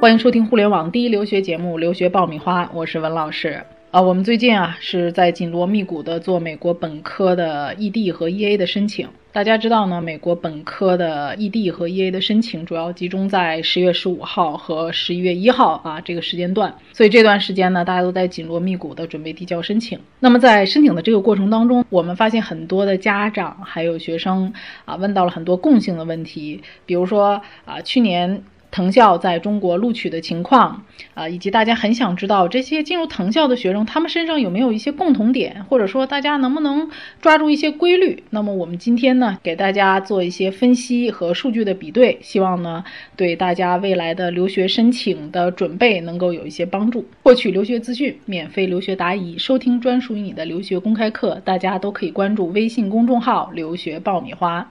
欢迎收听互联网第一留学节目《留学爆米花》，我是文老师。啊，我们最近啊是在紧锣密鼓的做美国本科的 ED 和 EA 的申请。大家知道呢，美国本科的 ED 和 EA 的申请主要集中在十月十五号和十一月一号啊这个时间段，所以这段时间呢，大家都在紧锣密鼓的准备递交申请。那么在申请的这个过程当中，我们发现很多的家长还有学生啊问到了很多共性的问题，比如说啊去年。藤校在中国录取的情况啊，以及大家很想知道这些进入藤校的学生，他们身上有没有一些共同点，或者说大家能不能抓住一些规律？那么我们今天呢，给大家做一些分析和数据的比对，希望呢对大家未来的留学申请的准备能够有一些帮助。获取留学资讯，免费留学答疑，收听专属于你的留学公开课，大家都可以关注微信公众号“留学爆米花”。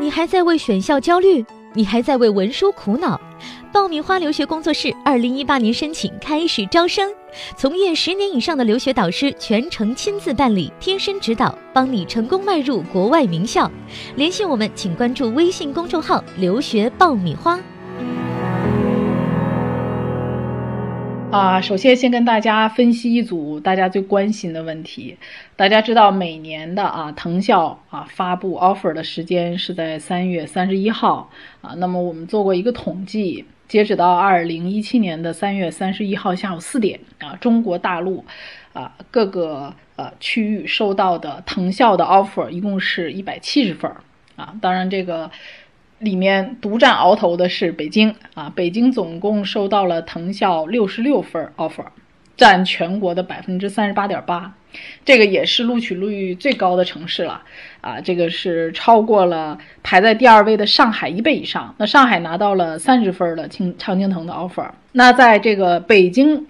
你还在为选校焦虑？你还在为文书苦恼？爆米花留学工作室二零一八年申请开始招生，从业十年以上的留学导师全程亲自办理，贴身指导，帮你成功迈入国外名校。联系我们，请关注微信公众号“留学爆米花”。啊，首先先跟大家分析一组大家最关心的问题。大家知道，每年的啊藤校啊发布 offer 的时间是在三月三十一号啊。那么我们做过一个统计，截止到二零一七年的三月三十一号下午四点啊，中国大陆啊各个呃区域收到的藤校的 offer 一共是一百七十份啊。当然这个。里面独占鳌头的是北京啊，北京总共收到了藤校六十六份 offer，占全国的百分之三十八点八，这个也是录取率最高的城市了啊，这个是超过了排在第二位的上海一倍以上。那上海拿到了三十分的青常青藤的 offer，那在这个北京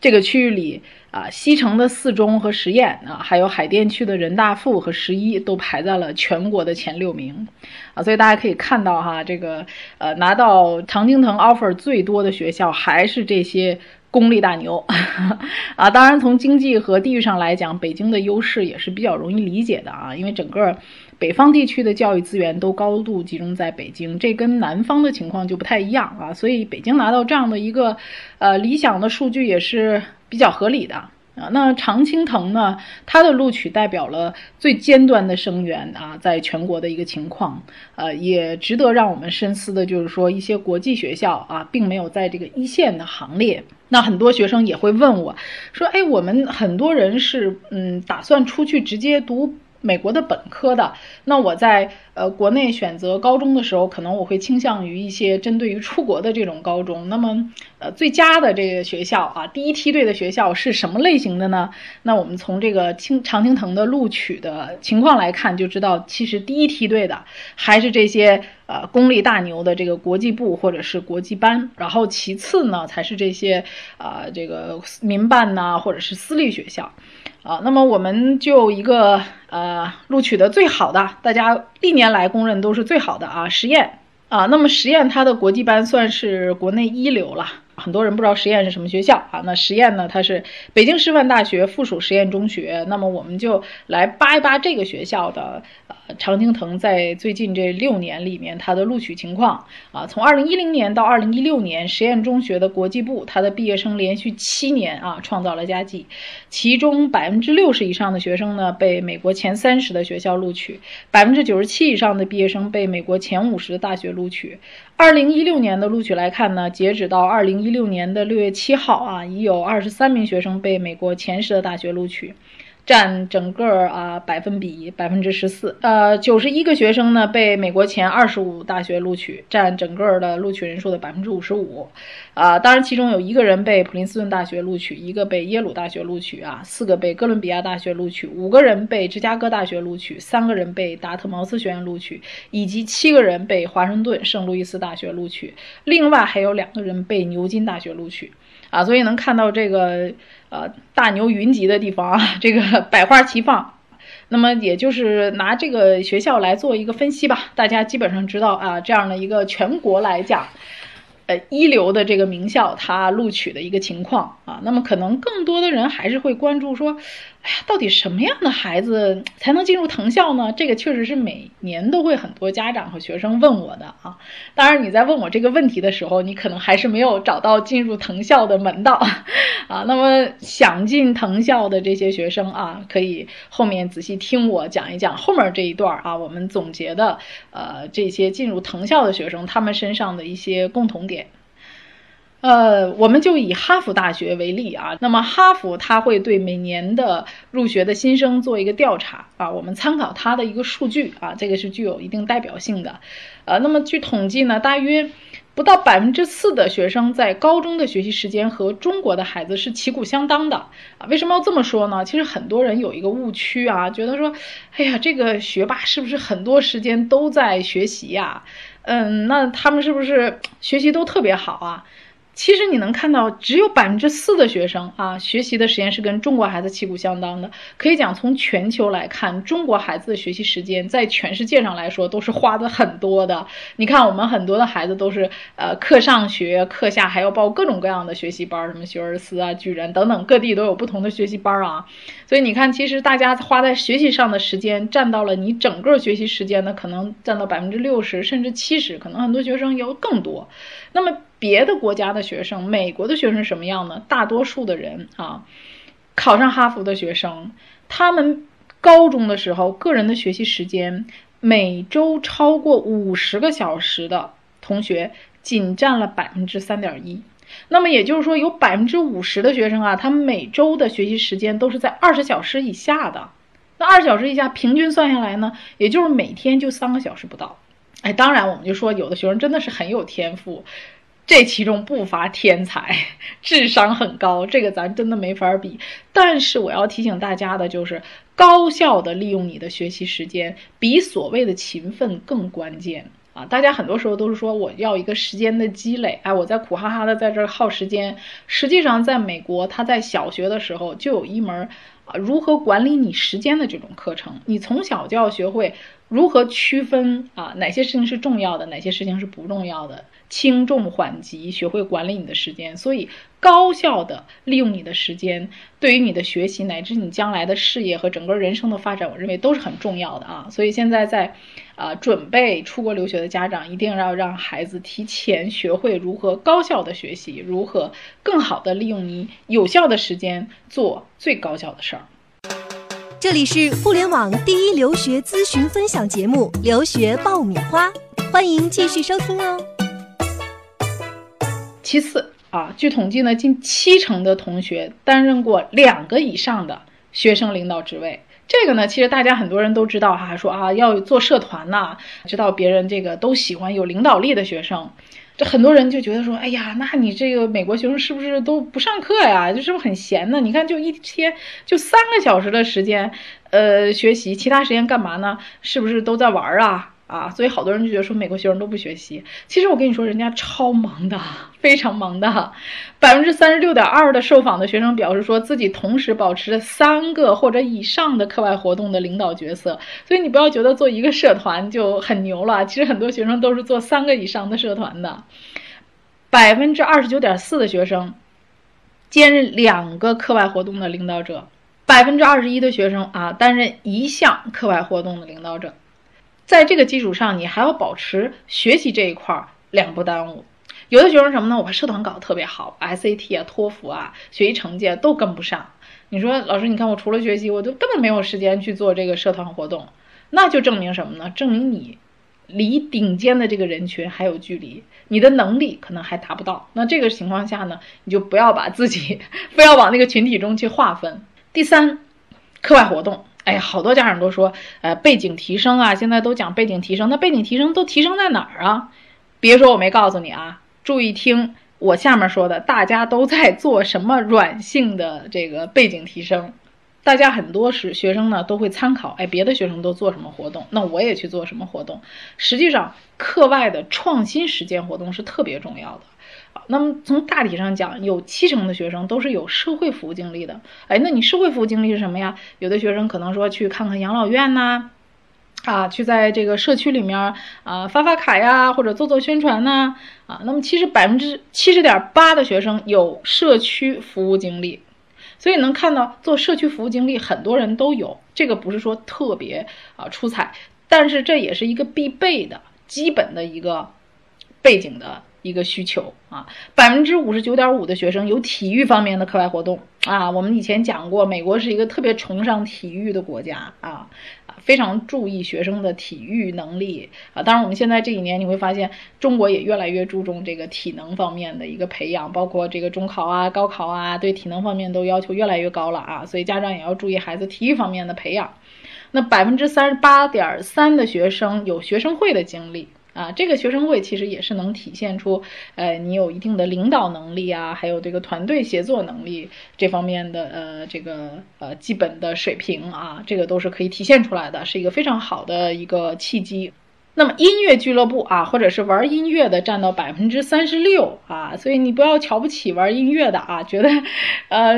这个区域里。啊，西城的四中和实验啊，还有海淀区的人大附和十一都排在了全国的前六名，啊，所以大家可以看到哈，这个呃拿到常青藤 offer 最多的学校还是这些公立大牛，啊，当然从经济和地域上来讲，北京的优势也是比较容易理解的啊，因为整个北方地区的教育资源都高度集中在北京，这跟南方的情况就不太一样啊，所以北京拿到这样的一个呃理想的数据也是。比较合理的啊，那常青藤呢？它的录取代表了最尖端的生源啊，在全国的一个情况，呃，也值得让我们深思的，就是说一些国际学校啊，并没有在这个一线的行列。那很多学生也会问我，说，哎，我们很多人是嗯，打算出去直接读。美国的本科的，那我在呃国内选择高中的时候，可能我会倾向于一些针对于出国的这种高中。那么，呃，最佳的这个学校啊，第一梯队的学校是什么类型的呢？那我们从这个青常青藤的录取的情况来看，就知道其实第一梯队的还是这些呃公立大牛的这个国际部或者是国际班，然后其次呢才是这些啊这个民办呐或者是私立学校。啊，那么我们就一个呃录取的最好的，大家历年来公认都是最好的啊，实验啊，那么实验它的国际班算是国内一流了。很多人不知道实验是什么学校啊？那实验呢？它是北京师范大学附属实验中学。那么我们就来扒一扒这个学校的呃常青藤在最近这六年里面它的录取情况啊。从二零一零年到二零一六年，实验中学的国际部它的毕业生连续七年啊创造了佳绩，其中百分之六十以上的学生呢被美国前三十的学校录取，百分之九十七以上的毕业生被美国前五十的大学录取。二零一六年的录取来看呢，截止到二零一六年的六月七号啊，已有二十三名学生被美国前十的大学录取。占整个啊百分比百分之十四，呃，九十一个学生呢被美国前二十五大学录取，占整个的录取人数的百分之五十五，啊，当然其中有一个人被普林斯顿大学录取，一个被耶鲁大学录取啊，四个被哥伦比亚大学录取，五个人被芝加哥大学录取，三个人被达特茅斯学院录取，以及七个人被华盛顿圣路易斯大学录取，另外还有两个人被牛津大学录取。啊，所以能看到这个呃大牛云集的地方啊，这个 百花齐放。那么也就是拿这个学校来做一个分析吧，大家基本上知道啊，这样的一个全国来讲，呃一流的这个名校它录取的一个情况啊。那么可能更多的人还是会关注说，哎呀，到底什么样的孩子才能进入藤校呢？这个确实是每年都会很多家长和学生问我的啊。当然，你在问我这个问题的时候，你可能还是没有找到进入藤校的门道 啊。那么，想进藤校的这些学生啊，可以后面仔细听我讲一讲后面这一段啊，我们总结的呃这些进入藤校的学生他们身上的一些共同点。呃，我们就以哈佛大学为例啊，那么哈佛它会对每年的入学的新生做一个调查啊，我们参考它的一个数据啊，这个是具有一定代表性的。呃，那么据统计呢，大约不到百分之四的学生在高中的学习时间和中国的孩子是旗鼓相当的啊。为什么要这么说呢？其实很多人有一个误区啊，觉得说，哎呀，这个学霸是不是很多时间都在学习呀？嗯，那他们是不是学习都特别好啊？其实你能看到，只有百分之四的学生啊，学习的时间是跟中国孩子旗鼓相当的。可以讲，从全球来看，中国孩子的学习时间在全世界上来说都是花的很多的。你看，我们很多的孩子都是呃课上学，课下还要报各种各样的学习班，什么学而思啊、巨人等等，各地都有不同的学习班啊。所以你看，其实大家花在学习上的时间占到了你整个学习时间呢，可能占到百分之六十甚至七十，可能很多学生有更多。那么。别的国家的学生，美国的学生什么样呢？大多数的人啊，考上哈佛的学生，他们高中的时候个人的学习时间，每周超过五十个小时的同学，仅占了百分之三点一。那么也就是说，有百分之五十的学生啊，他们每周的学习时间都是在二十小时以下的。那二十小时以下，平均算下来呢，也就是每天就三个小时不到。哎，当然我们就说，有的学生真的是很有天赋。这其中不乏天才，智商很高，这个咱真的没法比。但是我要提醒大家的就是，高效的利用你的学习时间，比所谓的勤奋更关键啊！大家很多时候都是说我要一个时间的积累，哎，我在苦哈哈的在这耗时间。实际上，在美国，他在小学的时候就有一门啊如何管理你时间的这种课程，你从小就要学会如何区分啊哪些事情是重要的，哪些事情是不重要的。轻重缓急，学会管理你的时间，所以高效的利用你的时间，对于你的学习乃至你将来的事业和整个人生的发展，我认为都是很重要的啊。所以现在在，啊，准备出国留学的家长，一定要让孩子提前学会如何高效的学习，如何更好的利用你有效的时间做最高效的事儿。这里是互联网第一留学咨询分享节目《留学爆米花》，欢迎继续收听哦。其次啊，据统计呢，近七成的同学担任过两个以上的学生领导职位。这个呢，其实大家很多人都知道哈，说啊要做社团呐，知道别人这个都喜欢有领导力的学生。这很多人就觉得说，哎呀，那你这个美国学生是不是都不上课呀？就是不是很闲呢？你看，就一天就三个小时的时间，呃，学习，其他时间干嘛呢？是不是都在玩啊？啊，所以好多人就觉得说美国学生都不学习，其实我跟你说，人家超忙的，非常忙的。百分之三十六点二的受访的学生表示说自己同时保持着三个或者以上的课外活动的领导角色。所以你不要觉得做一个社团就很牛了，其实很多学生都是做三个以上的社团的。百分之二十九点四的学生兼任两个课外活动的领导者，百分之二十一的学生啊担任一项课外活动的领导者。在这个基础上，你还要保持学习这一块儿两不耽误。有的学生什么呢？我把社团搞得特别好，SAT 啊、托福啊，学习成绩啊都跟不上。你说老师，你看我除了学习，我都根本没有时间去做这个社团活动，那就证明什么呢？证明你离顶尖的这个人群还有距离，你的能力可能还达不到。那这个情况下呢，你就不要把自己 非要往那个群体中去划分。第三，课外活动。哎，好多家长都说，呃，背景提升啊，现在都讲背景提升。那背景提升都提升在哪儿啊？别说我没告诉你啊，注意听我下面说的，大家都在做什么软性的这个背景提升。大家很多是学生呢，都会参考，哎，别的学生都做什么活动，那我也去做什么活动。实际上，课外的创新实践活动是特别重要的。那么从大体上讲，有七成的学生都是有社会服务经历的。哎，那你社会服务经历是什么呀？有的学生可能说去看看养老院呐，啊，去在这个社区里面啊发发卡呀，或者做做宣传呐，啊，那么其实百分之七十点八的学生有社区服务经历。所以能看到做社区服务经历很多人都有，这个不是说特别啊出彩，但是这也是一个必备的基本的一个背景的。一个需求啊，百分之五十九点五的学生有体育方面的课外活动啊。我们以前讲过，美国是一个特别崇尚体育的国家啊，非常注意学生的体育能力啊。当然，我们现在这几年你会发现，中国也越来越注重这个体能方面的一个培养，包括这个中考啊、高考啊，对体能方面都要求越来越高了啊。所以家长也要注意孩子体育方面的培养。那百分之三十八点三的学生有学生会的经历。啊，这个学生会其实也是能体现出，呃，你有一定的领导能力啊，还有这个团队协作能力这方面的呃这个呃基本的水平啊，这个都是可以体现出来的，是一个非常好的一个契机。那么音乐俱乐部啊，或者是玩音乐的占到百分之三十六啊，所以你不要瞧不起玩音乐的啊，觉得，呃，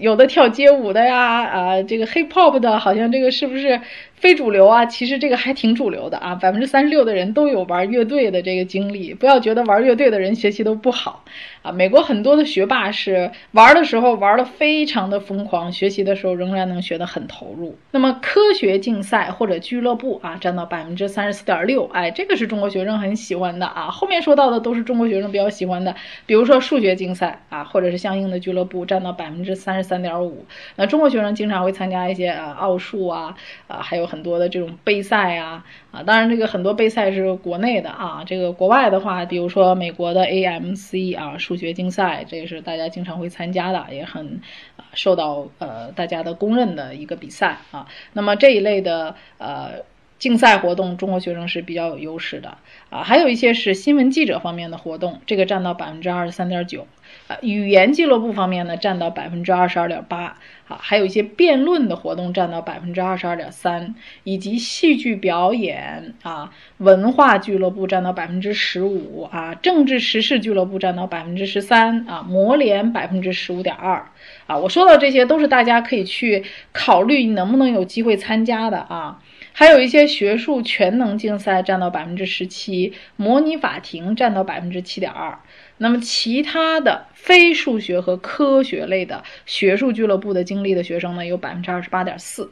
有的跳街舞的呀，啊，这个 hip hop 的，好像这个是不是？非主流啊，其实这个还挺主流的啊，百分之三十六的人都有玩乐队的这个经历。不要觉得玩乐队的人学习都不好啊。美国很多的学霸是玩的时候玩的非常的疯狂，学习的时候仍然能学得很投入。那么科学竞赛或者俱乐部啊，占到百分之三十四点六，哎，这个是中国学生很喜欢的啊。后面说到的都是中国学生比较喜欢的，比如说数学竞赛啊，或者是相应的俱乐部占到百分之三十三点五。那中国学生经常会参加一些啊奥数啊啊，还有。很多的这种杯赛啊啊，当然这个很多杯赛是国内的啊，这个国外的话，比如说美国的 AMC 啊数学竞赛，这也是大家经常会参加的，也很啊受到呃大家的公认的一个比赛啊。那么这一类的呃竞赛活动，中国学生是比较有优势的。啊。还有一些是新闻记者方面的活动，这个占到百分之二十三点九。啊，语言俱乐部方面呢，占到百分之二十二点八，啊，还有一些辩论的活动占到百分之二十二点三，以及戏剧表演啊，文化俱乐部占到百分之十五，啊，政治时事俱乐部占到百分之十三，啊，模联百分之十五点二，啊，我说到这些都是大家可以去考虑你能不能有机会参加的。啊，还有一些学术全能竞赛占到百分之十七，模拟法庭占到百分之七点二。那么，其他的非数学和科学类的学术俱乐部的经历的学生呢，有百分之二十八点四，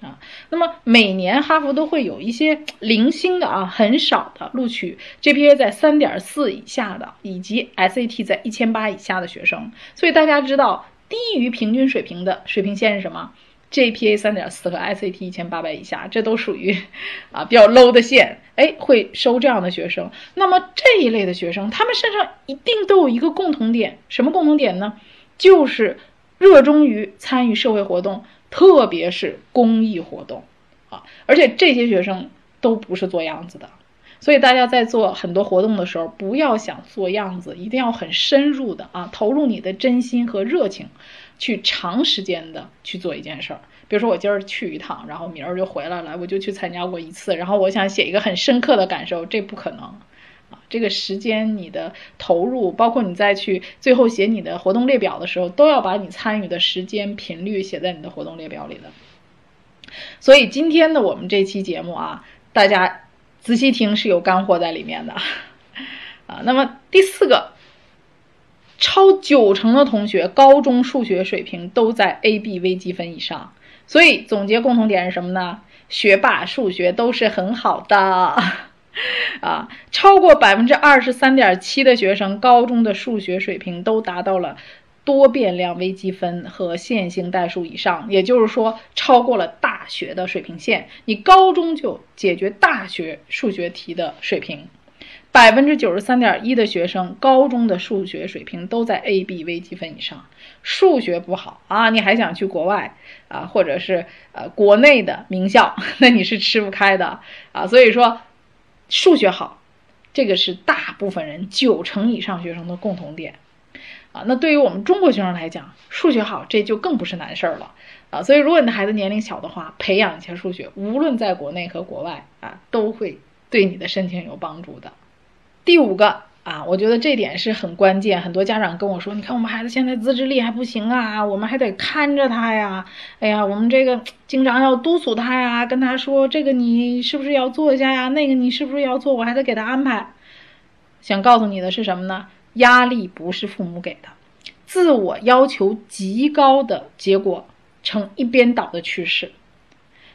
啊，那么每年哈佛都会有一些零星的啊，很少的录取 GPA 在三点四以下的，以及 SAT 在一千八以下的学生。所以大家知道，低于平均水平的水平线是什么？GPA 三点四和 SAT 一千八百以下，这都属于啊比较 low 的线，哎，会收这样的学生。那么这一类的学生，他们身上一定都有一个共同点，什么共同点呢？就是热衷于参与社会活动，特别是公益活动啊。而且这些学生都不是做样子的，所以大家在做很多活动的时候，不要想做样子，一定要很深入的啊，投入你的真心和热情。去长时间的去做一件事儿，比如说我今儿去一趟，然后明儿就回来了，我就去参加过一次，然后我想写一个很深刻的感受，这不可能啊！这个时间你的投入，包括你再去最后写你的活动列表的时候，都要把你参与的时间频率写在你的活动列表里的。所以今天的我们这期节目啊，大家仔细听是有干货在里面的啊。那么第四个。超九成的同学高中数学水平都在 A、B 微积分以上，所以总结共同点是什么呢？学霸数学都是很好的 啊！超过百分之二十三点七的学生高中的数学水平都达到了多变量微积分和线性代数以上，也就是说超过了大学的水平线。你高中就解决大学数学题的水平。百分之九十三点一的学生高中的数学水平都在 A、B 微积分以上。数学不好啊，你还想去国外啊，或者是呃国内的名校，那你是吃不开的啊。所以说，数学好，这个是大部分人九成以上学生的共同点啊。那对于我们中国学生来讲，数学好这就更不是难事儿了啊。所以如果你的孩子年龄小的话，培养一下数学，无论在国内和国外啊，都会对你的申请有帮助的。第五个啊，我觉得这点是很关键。很多家长跟我说：“你看我们孩子现在自制力还不行啊，我们还得看着他呀。哎呀，我们这个经常要督促他呀，跟他说这个你是不是要做一下呀？那个你是不是要做？我还得给他安排。”想告诉你的是什么呢？压力不是父母给的，自我要求极高的结果呈一边倒的趋势。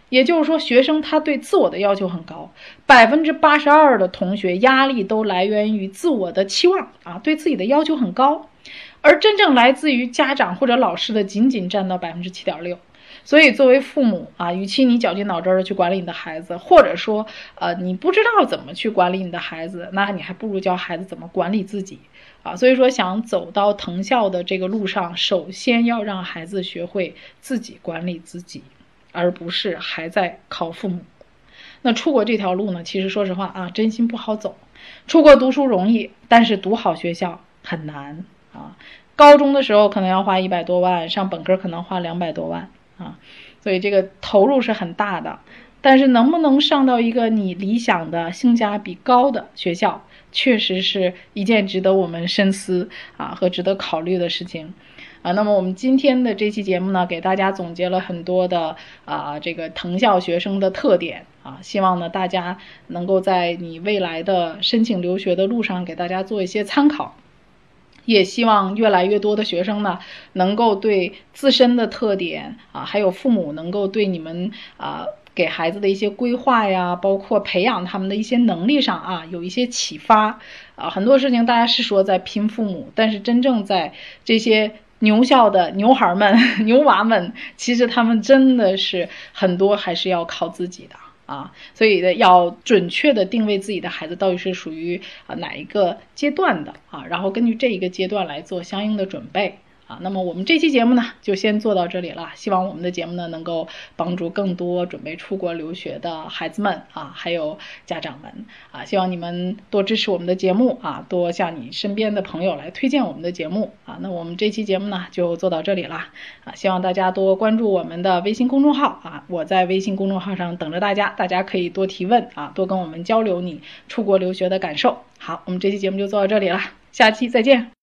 也就是说，学生他对自我的要求很高，百分之八十二的同学压力都来源于自我的期望啊，对自己的要求很高，而真正来自于家长或者老师的仅仅占到百分之七点六。所以，作为父母啊，与其你绞尽脑汁的去管理你的孩子，或者说呃你不知道怎么去管理你的孩子，那你还不如教孩子怎么管理自己啊。所以说，想走到藤校的这个路上，首先要让孩子学会自己管理自己。而不是还在靠父母。那出国这条路呢？其实说实话啊，真心不好走。出国读书容易，但是读好学校很难啊。高中的时候可能要花一百多万，上本科可能花两百多万啊，所以这个投入是很大的。但是能不能上到一个你理想的、性价比高的学校，确实是一件值得我们深思啊和值得考虑的事情。啊，那么我们今天的这期节目呢，给大家总结了很多的啊，这个藤校学生的特点啊，希望呢大家能够在你未来的申请留学的路上给大家做一些参考，也希望越来越多的学生呢，能够对自身的特点啊，还有父母能够对你们啊给孩子的一些规划呀，包括培养他们的一些能力上啊，有一些启发啊，很多事情大家是说在拼父母，但是真正在这些。牛校的牛孩们、牛娃们，其实他们真的是很多还是要靠自己的啊，所以要准确的定位自己的孩子到底是属于啊哪一个阶段的啊，然后根据这一个阶段来做相应的准备。啊，那么我们这期节目呢，就先做到这里了。希望我们的节目呢，能够帮助更多准备出国留学的孩子们啊，还有家长们啊。希望你们多支持我们的节目啊，多向你身边的朋友来推荐我们的节目啊。那我们这期节目呢，就做到这里了啊。希望大家多关注我们的微信公众号啊，我在微信公众号上等着大家，大家可以多提问啊，多跟我们交流你出国留学的感受。好，我们这期节目就做到这里了，下期再见。